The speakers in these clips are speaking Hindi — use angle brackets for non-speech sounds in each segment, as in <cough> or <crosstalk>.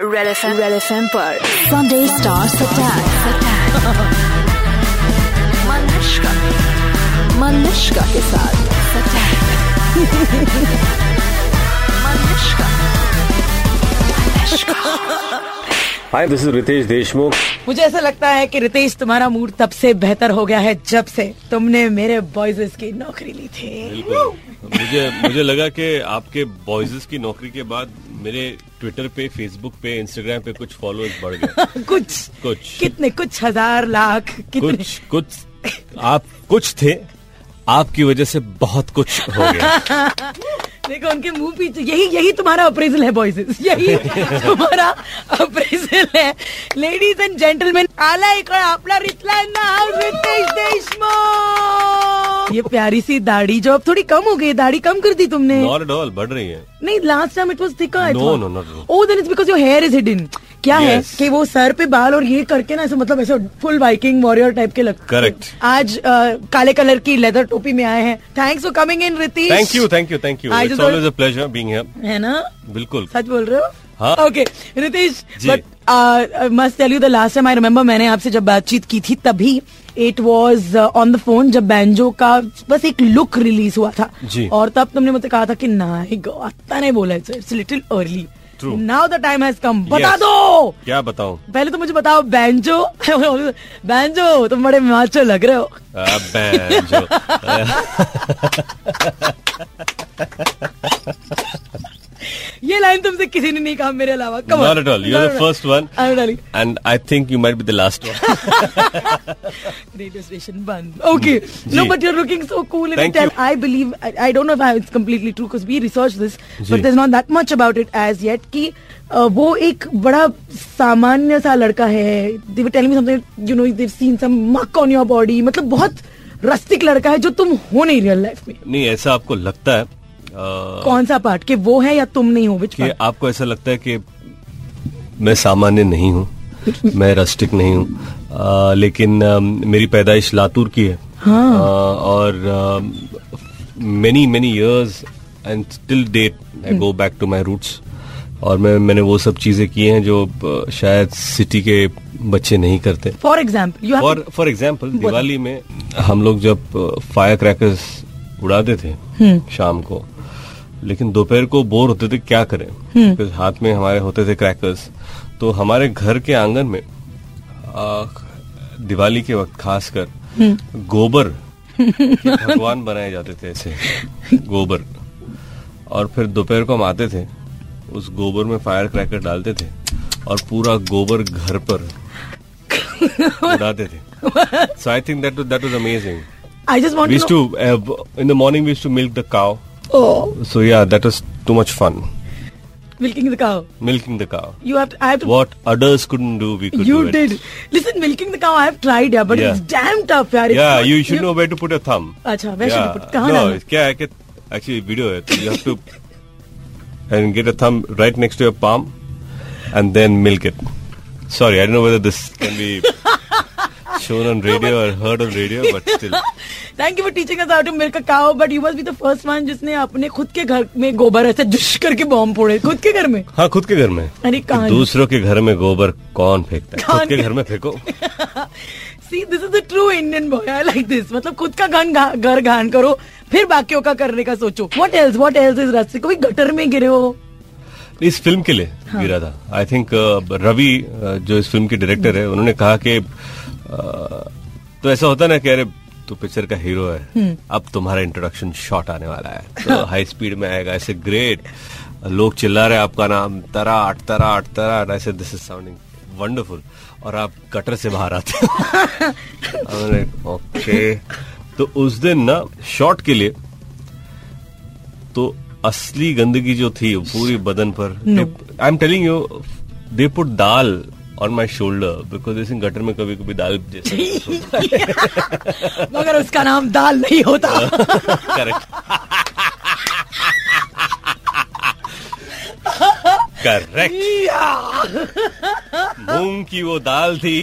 Red F red F M पर Sunday stars attack Manushka Manushka के साथ Manushka <laughs> hi this is Ritesh Deshmukh मुझे ऐसा लगता है कि रितेश तुम्हारा मूड तब से बेहतर हो गया है जब से तुमने मेरे बॉयज़ की नौकरी ली थी। मुझे मुझे लगा कि आपके बॉयज़ की नौकरी के बाद मेरे ट्विटर पे फेसबुक पे इंस्टाग्राम पे कुछ फॉलोअर्स बढ़ गए। <laughs> कुछ। कुछ। कितने कुछ हज़ार लाख कितने। कुछ कुछ। आप कुछ थे आपकी वजह से बहुत कुछ हो गया। <laughs> देखो उनके मुँह पीछे यही यही तुम्हारा अप्रेजल है बॉयज़ यही <laughs> तुम्हारा अप्रेजल है. लेडीज़ एंड जेंटलमैन आला एक आपला रितला नाव रितेश देशमुख ये प्यारी सी दाढ़ी जो अब थोड़ी कम हो गई दाढ़ी कम कर दी तुमने. नॉट एट ऑल बढ़ रही है. नहीं last time it was thicker no no not oh then it's because your hair is hidden क्या yes. है. कि वो सर पे बाल और ये करके ना ऐसे मतलब ऐसे फुल वाइकिंग वॉरियर टाइप के लगते Correct. आज अ, काले कलर की लेदर टोपी में आए हैं। Thanks for coming in Riteish thank you thank you thank you it's always a pleasure being here है ना? बिल्कुल. सच बोल रहे हो? हाँ। Okay Riteish but must tell you the last time I remember मैंने आपसे जब बातचीत की थी तभी it was on the phone जब बैंजो का बस एक लुक रिलीज़ हुआ था। जी। और तब तुमने मुझे कहा था कि नहीं गो आता नहीं बोला it's little early True. Now the time has come बता Yes. दो! क्या बताओ पहले तो मुझे बताओ बैंजो बैंजो <laughs> तुम बड़े माचो लग रहे हो। बैंजो <laughs> <laughs> ये लाइन तुमसे किसी ने नहीं कहा मेरे अलावा। Come not at all you are the first one and I think you might be the last one radio बंद okay no but you are looking so cool in that I believe I don't know if I it's completely true because we research this but there is not that much about it as yet कि वो एक बड़ा सामान्य सा लड़का है। They were telling me something you know they have seen some muck on your body मतलब बहुत रस्टिक लड़का है जो तुम हो नहीं रियल लाइफ में। नहीं ऐसा आपको लगता है कौन सा पार्ट कि वो है या तुम नहीं हो? विच कि आपको ऐसा लगता है कि मैं सामान्य नहीं हूँ मैं रस्टिक नहीं हूँ लेकिन आ, मेरी पैदाइश लातूर की है। हाँ। आ, और many many years and still date I go back to my roots और मैं मैंने वो सब चीज़ें की हैं जो शायद सिटी के बच्चे नहीं करते। For example you for for example Diwali में हम लोग जब फायर क्रैकर्स उड़ाते थे शाम को लेकिन दोपहर को बोर होते थे क्या करें? Because हाथ में हमारे होते थे क्रैकर्स तो हमारे घर के आँगन में आ, दिवाली के वक्त खासकर गोबर <laughs> के भगवान बनाए जाते थे ऐसे गोबर। और फिर दोपहर को हम आते थे उस गोबर में फायर क्रैकर डालते थे और पूरा गोबर घर पर <laughs> उड़ाते थे। So I think that was, that was amazing. I just want to uh, in the morning we used to milk the cow. Too So yeah, that was too much fun. Milking the cow Milking the cow. You have to, I have to What others couldn't do, we could you do it. did. Listen, milking the cow I have tried, yeah, but Yeah. it's damn tough, यार. It's Yeah, not- you should know where to put your thumb. अच्छा, where should yeah. you put? कहाँ no, डालना? क्या है कि actually video है तो you have to and get a thumb right next to your palm and then milk it. Sorry, I don't know whether this can be <laughs> shown on radio or heard on radio, but still. <laughs> Thank you for teaching us how to milk a cow, but you must be the first one जिसने अपने खुद के घर में गोबर ऐसे जुश करके बॉम्ब फोड़े। खुद के घर में? हाँ खुद के घर में। अरे कहानी। दूसरों के घर में गोबर कौन फेंकता है? खुद के घर में फेंको। See this is the true Indian boy I like this मतलब खुद का घन घर घान करो फिर बाकियों का करने का सोचो। What else what else is रस्ते कभी गटर में गिरे हो? इस फ़िल्म के लिए हाँ। गिरा था। आई थिंक रवि uh, जो इस फ़िल्म के डायरेक्टर है उन्होंने कहा कि uh, तो ऐसा होता ना कि अरे तू पिक्चर का हीरो है। हम्म। अब तुम्हारा इंट्रोडक्शन शॉट आने वाला है। तो <laughs> हाई स्पीड में आएगा ऐसे ग्रेट लोग चिल्ला रहे आपका नाम तराट तराट तराट ऐसे दिस इज़ साउंडिंग वंडरफुल और आप कटर से बाहर आते हो। <laughs> ओके तो उस दिन ना शॉट के लिए तो असली गंदगी जो थी पूरी बदन पर I am telling you they put dal on my shoulder because इस गटर में कभी कभी दाल जैसे <laughs> मगर उसका नाम दाल नहीं होता। <laughs> करेक्ट करेक्ट मूंग की वो दाल थी।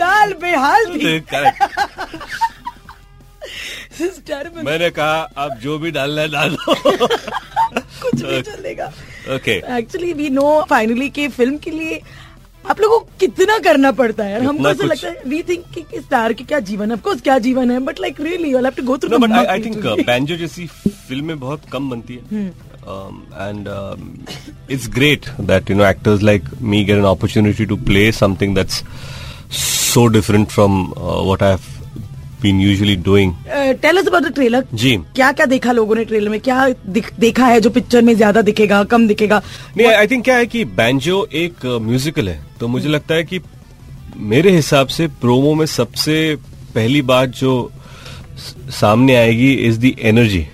दाल बेहाल थी। <laughs> करेक्ट सिस्टर मैंने कहा अब जो भी डालना है डालो। कुछ भी चलेगा। Okay. Actually we know finally के फ़िल्म के लिए आप लोगों को कितना करना पड़ता है। हमको ऐसा लगता है वी थिंक कि कि स्टार की क्या जीवन है? ऑफकोर्स क्या जीवन है but like really you have to go through but I I think banjo जैसी फ़िल्में बहुत कम बनती है। And it's great that you know actors like me get an opportunity to play something that's so different from what I have been usually doing tell us about the trailer ji. क्या क्या देखा लोगों ने ट्रेलर में? क्या देखा है जो पिक्चर में ज़्यादा दिखेगा कम दिखेगा? नहीं आई थिंक क्या है कि बैंजो एक म्यूजिकल है तो मुझे लगता है कि मेरे हिसाब से प्रोमो में सबसे पहली बात जो सामने आएगी is the energy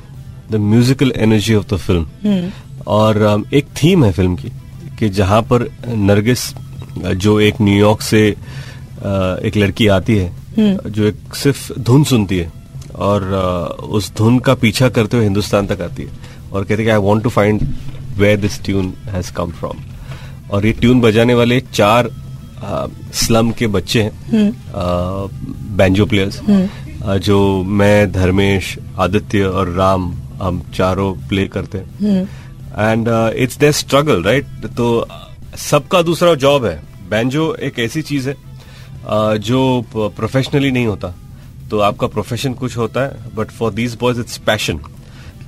the musical energy of the film और um, एक थीम है फ़िल्म की कि जहाँ पर नरगिस uh, जो एक न्यूयॉर्क से uh, एक लड़की आती है जो एक सिर्फ़ धुन सुनती है और उस धुन का पीछा करते हुए हिंदुस्तान तक आती है और कहते है I want to find where this tune has come from और ये ट्यून बजाने वाले चार स्लम के बच्चे हैं बैंजो प्लेयर्स जो मैं धर्मेश आदित्य और राम हम चारों प्ले करते हैं। And it's their struggle right तो सबका दूसरा जॉब है। बैंजो एक ऐसी चीज़ है जो प्रोफेशनली नहीं होता। तो आपका प्रोफेशन कुछ होता है but for these boys it's passion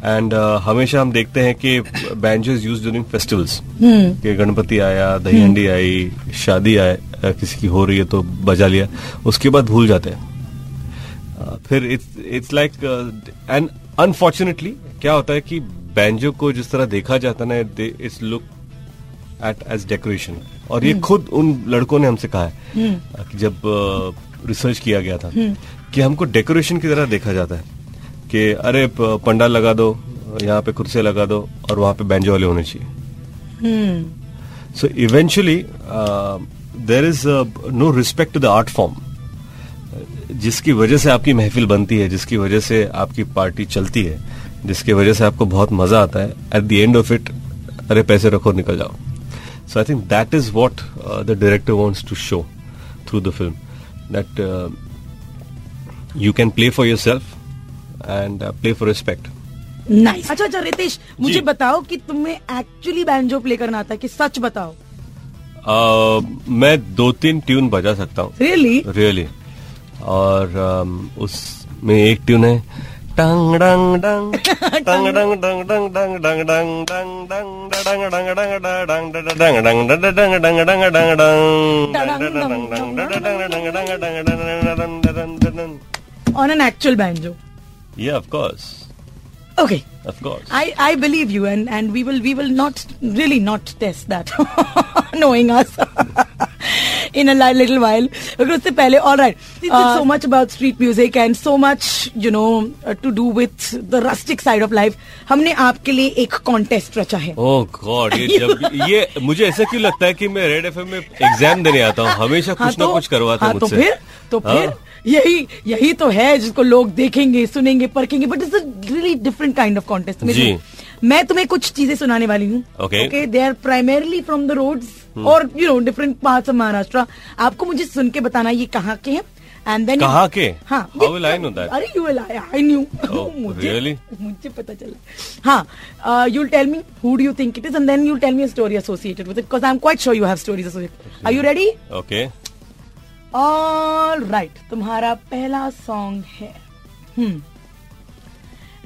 and हमेशा हम देखते हैं कि banjo is use during festivals कि गणपति आया दही हंडी आई शादी आए किसी की हो रही है तो बजा लिया। उसके बाद भूल जाते हैं। फिर it's it's like and unfortunately क्या होता है कि बैंजो को जिस तरह देखा जाता है ना it's look at as decoration और ये खुद उन लड़कों ने हमसे कहा है कि जब रिसर्च किया गया था कि हमको डेकोरेशन की तरह देखा जाता है कि अरे पंडाल लगा दो यहाँ पे कुर्सियाँ लगा दो और वहाँ पे बैंजो वाले होने चाहिए। So eventually there is no respect to the art form जिसकी वजह से आपकी महफिल बनती है जिसकी वजह से आपकी पार्टी चलती है जिसकी वजह से आपको बहुत मज़ा आता है at the end of it अरे पैसे रखो निकल जाओ। So I think that is what uh, the director wants to show through the film that uh, you can play for yourself and uh, play for respect. Nice. अच्छा अच्छा रितेश मुझे बताओ कि तुम्हें एक्चुअली बैंजो प्ले करना आता है कि सच बताओ Uh, मैं दो तीन ट्यून बजा सकता हूँ रियली really? Really really. और um, उसमें एक ट्यून है dung dung dang dang dung dung dang dung dang dung dang dung on an actual banjo yeah of course okay Of course. I, I believe you and, and we will we will not really not test that knowing us in a li- little while because उससे पहले all right this is so much about street music and so much you know uh, to do with the rustic side of life हमने आपके लिए एक कॉन्टेस्ट रचा है Oh God, ये जब ये मुझे ऐसा क्यों लगता है कि मैं रेड एफएम में एग्ज़ाम देने आता हूँ हमेशा हाँ कुछ ना तो- कुछ करवाते हाँ हैं तो फिर तो हाँ? फिर यही यही तो है जिसको लोग देखेंगे सुनेंगे परखेंगे but it's a really different kind of contest. मैं तुम्हें कुछ चीज़ें सुनाने वाली हूँ। Okay they are primarily from the roads और you know different parts of Maharashtra आपको मुझे सुन के बताना ये कहाँ के हैं? एंड देन कहाँ के? हाँ अरे you will I I knew really? मुझे पता चला। हाँ you tell me who do you think it is and then you tell me story associated with it because I am quite sure you have stories associated are you ready okay all right right, तुम्हारा पहला सॉन्ग है।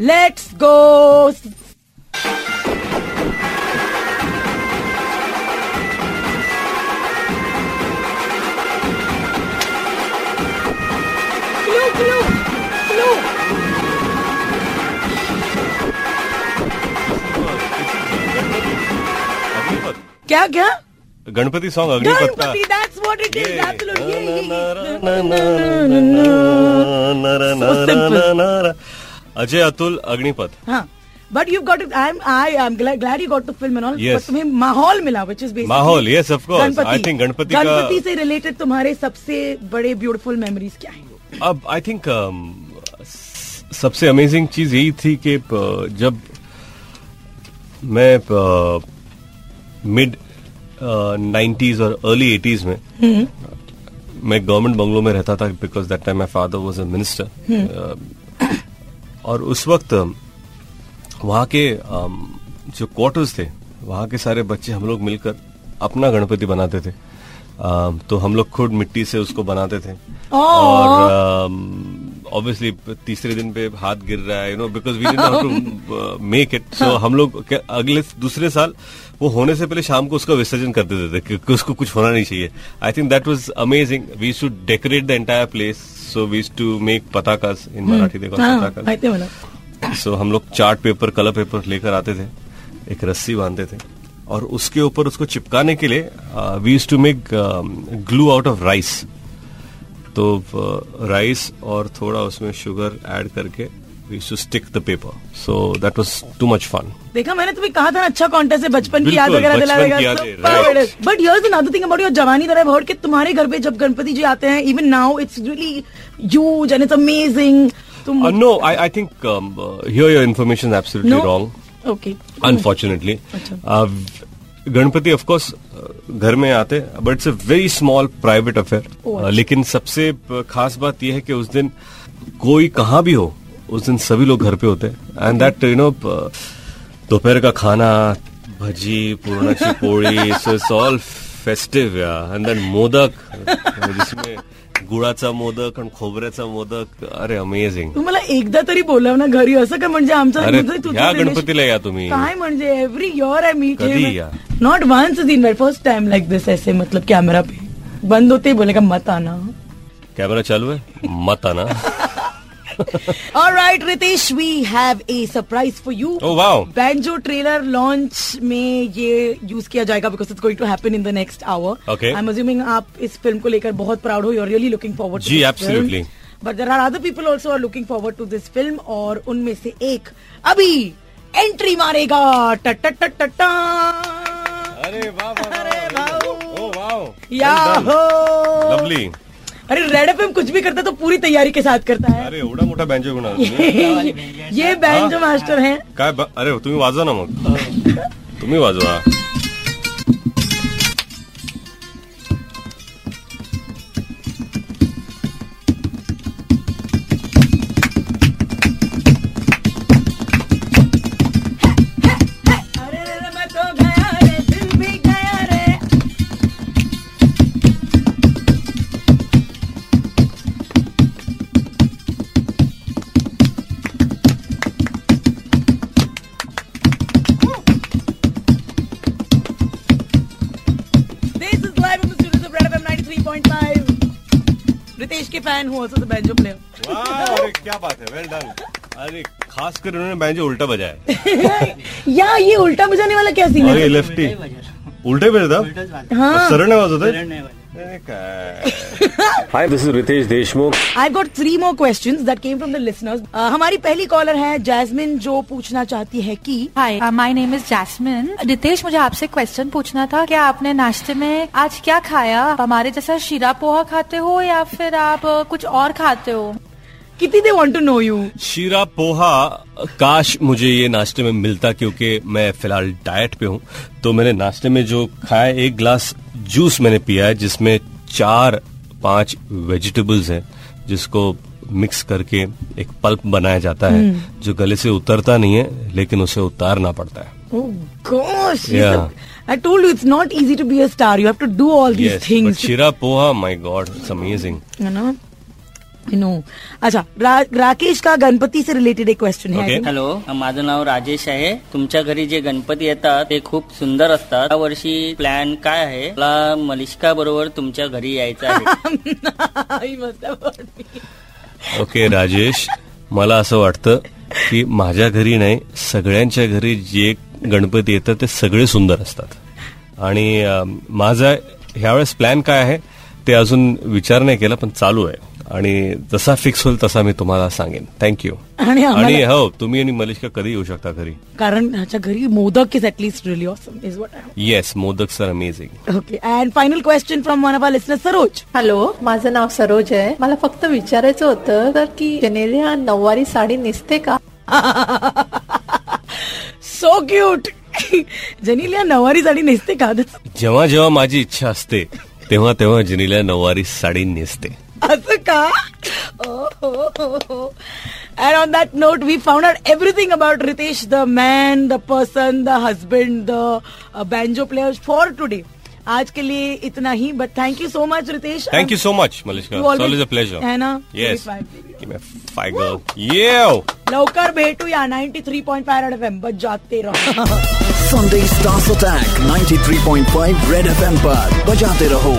लेट्स गो क्या क्या? गणपति सॉन्ग अग्निपथ का Ganpati that's what it is ये। एब्सोल्युटली ये अजय अतुल अग्निपथ हाँ but you got I am I I am glad you got to film and all Yes. तुम्हें माहौल मिला विच इज़ माहौल, yes, of course. I think Ganpati का- गणपति से रिलेटेड तुम्हारे सबसे बड़े ब्यूटीफुल मेमोरीज क्या हैं अब आई थिंक सबसे अमेजिंग चीज़ यही थी कि uh, जब मैं मिड नाइन्टीज और अर्ली एटीज में मैं गवर्नमेंट बंगलो में रहता था because that time my father was a minister और उस वक्त वहाँ के um, जो क्वार्टर्स थे वहाँ के सारे बच्चे हम लोग मिलकर अपना गणपति बनाते थे। तो हम लोग खुद मिट्टी से उसको बनाते थे। और ऑब्वियसली तीसरे दिन पे हाथ गिर रहा है you know because we didn't to make it so हम लोग अगले दूसरे साल वो होने से पहले शाम को उसका विसर्जन कर देते थे क्योंकि उसको कुछ होना नहीं चाहिए। I think that was amazing we should decorate the entire place so we to make पताकास in Marathi देखो हाँ, पताकास आहे सो हम लोग चार्ट पेपर कलर पेपर लेकर आते थे एक रस्सी बांधते थे। और उसके ऊपर उसको चिपकाने के लिए we use to make glue out of rice तो राइस और थोड़ा उसमें शुगर ऐड करके we to stick the paper so that was too much fun देखा मैंने तुम्हें कहा था ना अच्छा कॉन्टेस्ट है बचपन की याद वगैरह दिला but here's another thing about your jawani that I heard कि तुम्हारे घर पे जब गणपति जी आते हैं even now it's really huge and it's amazing तुम no I I think here your absolutely wrong okay unfortunately. Ganpati of course घर में आते but it's a very small private Oh, affair अच्छा। लेकिन सबसे खास बात यह है कि उस दिन कोई कहाँ भी हो उस दिन सभी लोग घर पे होते हैं। एंड दैट यू नो दोपहर का खाना भजी पूर्णाची so it's all festive and then modak जिसमें गुळाचा मोदक आणि खोबऱ्याचा मोदक. अरे अमेझिंग तू मला एकदा तरी बोलाव ना घरी असं का म्हणजे आमचं अरे, या गणपतीला या तुम्ही. काय म्हणजे एव्हरी इयर आय मीट कधी या. Not once in first time like this ऐसे मतलब कैमरा पे. बंद होते ही बोलेगा मत आना. कैमरा चालू है मत आना. All right, Ritesh, we have a surprise for you. Oh, wow. Banjo trailer launch में ये यूज़ किया जाएगा because it's going to happen in the next hour. Okay. I'm assuming आप इस फ़िल्म को लेकर बहुत प्राउड हो. You're really looking forward to ji, film. But there are other people also are looking forward to this film और उनमें से एक अभी एंट्री मारेगा ट ट ट ट ट अरे वाह अरे वाह वाह याहो लवली अरे रेड एफएम कुछ भी करता है तो पूरी तैयारी के साथ करता है। अरे उड़ा मोठा बैंजो बना <laughs> ये बैंजो मास्टर है। काय अरे तुम्हें वाजवा ना मग. <laughs> तुम्हें वाजवा. फ़ैन हूँ तो बैंजो प्लेयर अरे क्या बात है वेल डन अरे खास कर उन्होंने बैंजो उल्टा बजाया। <laughs> या ये उल्टा बजाने वाला क्या सीन अरे है लेफ्टी उल्टे बजता हाँ सरळ आवाज़ होता काय Hi, this is Ritesh Deshmukh. I've got three more questions that came from the listeners. Uh, हमारी पहली कॉलर है जैस्मिन जो पूछना चाहती है कि hi my name is Jasmine Ritesh मुझे आपसे क्वेश्चन पूछना था क्या आपने नाश्ते में आज क्या खाया हमारे जैसा शीरा पोहा खाते हो या फिर आप कुछ और खाते हो कितनी they want to know you sheera poha काश मुझे ये नाश्ते में मिलता क्योंकि मैं फ़िलहाल डाइट पे हूँ तो मैंने नाश्ते में जो खाया एक ग्लास जूस मैंने पिया है जिसमें चार पाँच वेजिटेबल्स हैं जिसको मिक्स करके एक पल्प बनाया जाता है जो गले से उतरता नहीं है लेकिन उसे उतारना पड़ता है Oh gosh. Yeah. I told you it's not easy to be a star. You have to do all these Yes, things. but sheera poha my god it's amazing है ना. अच्छा रा, राकेश का गणपती से रिलेटेड एक क्वेश्चन है think. हॅलो माझं नाव राजेश आहे. तुमच्या घरी जे गणपती येतात ते खूप सुंदर असतात. या वर्षी प्लॅन काय आहे? मला मलिष्का बरोबर तुमच्या घरी यायचं आहे. <laughs> ओके राजेश. मला असं वाटतं की माझ्या घरी नाही सगळ्यांच्या घरी जे गणपती येतात ते सगळे सुंदर असतात. आणि माझा ह्यावेळेस प्लॅन काय आहे ते अजून विचार नाही केला पण चालू आहे. आणि जसा फिक्स होईल तसा मी तुम्हाला सांगेन. थँक्यू आणि आणि हो तुम्ही आणि मलिष्का कधी येऊ शकता घरी. कारण ह्याच्या घरी modak is at least really awesome is what yes modak sir amazing okay and final question from one of listener Saroj hello माझं नाव सरोज आहे. मला फक्त विचारायचं होतं तर की जेनेलिया नऊवारी साडी नेसते का? सो क्यूट जनिलिया नवारी साडी नेसते का? जेव्हा जेव्हा माझी इच्छा असते तेव्हा तेव्हा जिनीला नऊवारी साडी नेसते. का ओ, हो, हो, हो. And on that note, we found out everything about Ritesh, the man, the person, the husband, the uh, banjo players for today. आज के लिए इतना ही but thank you so much Ritesh. You It's always- always a pleasure. है ना? Yes. 35. Give me a five girl. Yeah. लवकर भेटूया 93.5 रेड एफएम बजाते रहो Sunday Stars Attack 93.5 Red FM पर बजाते रहो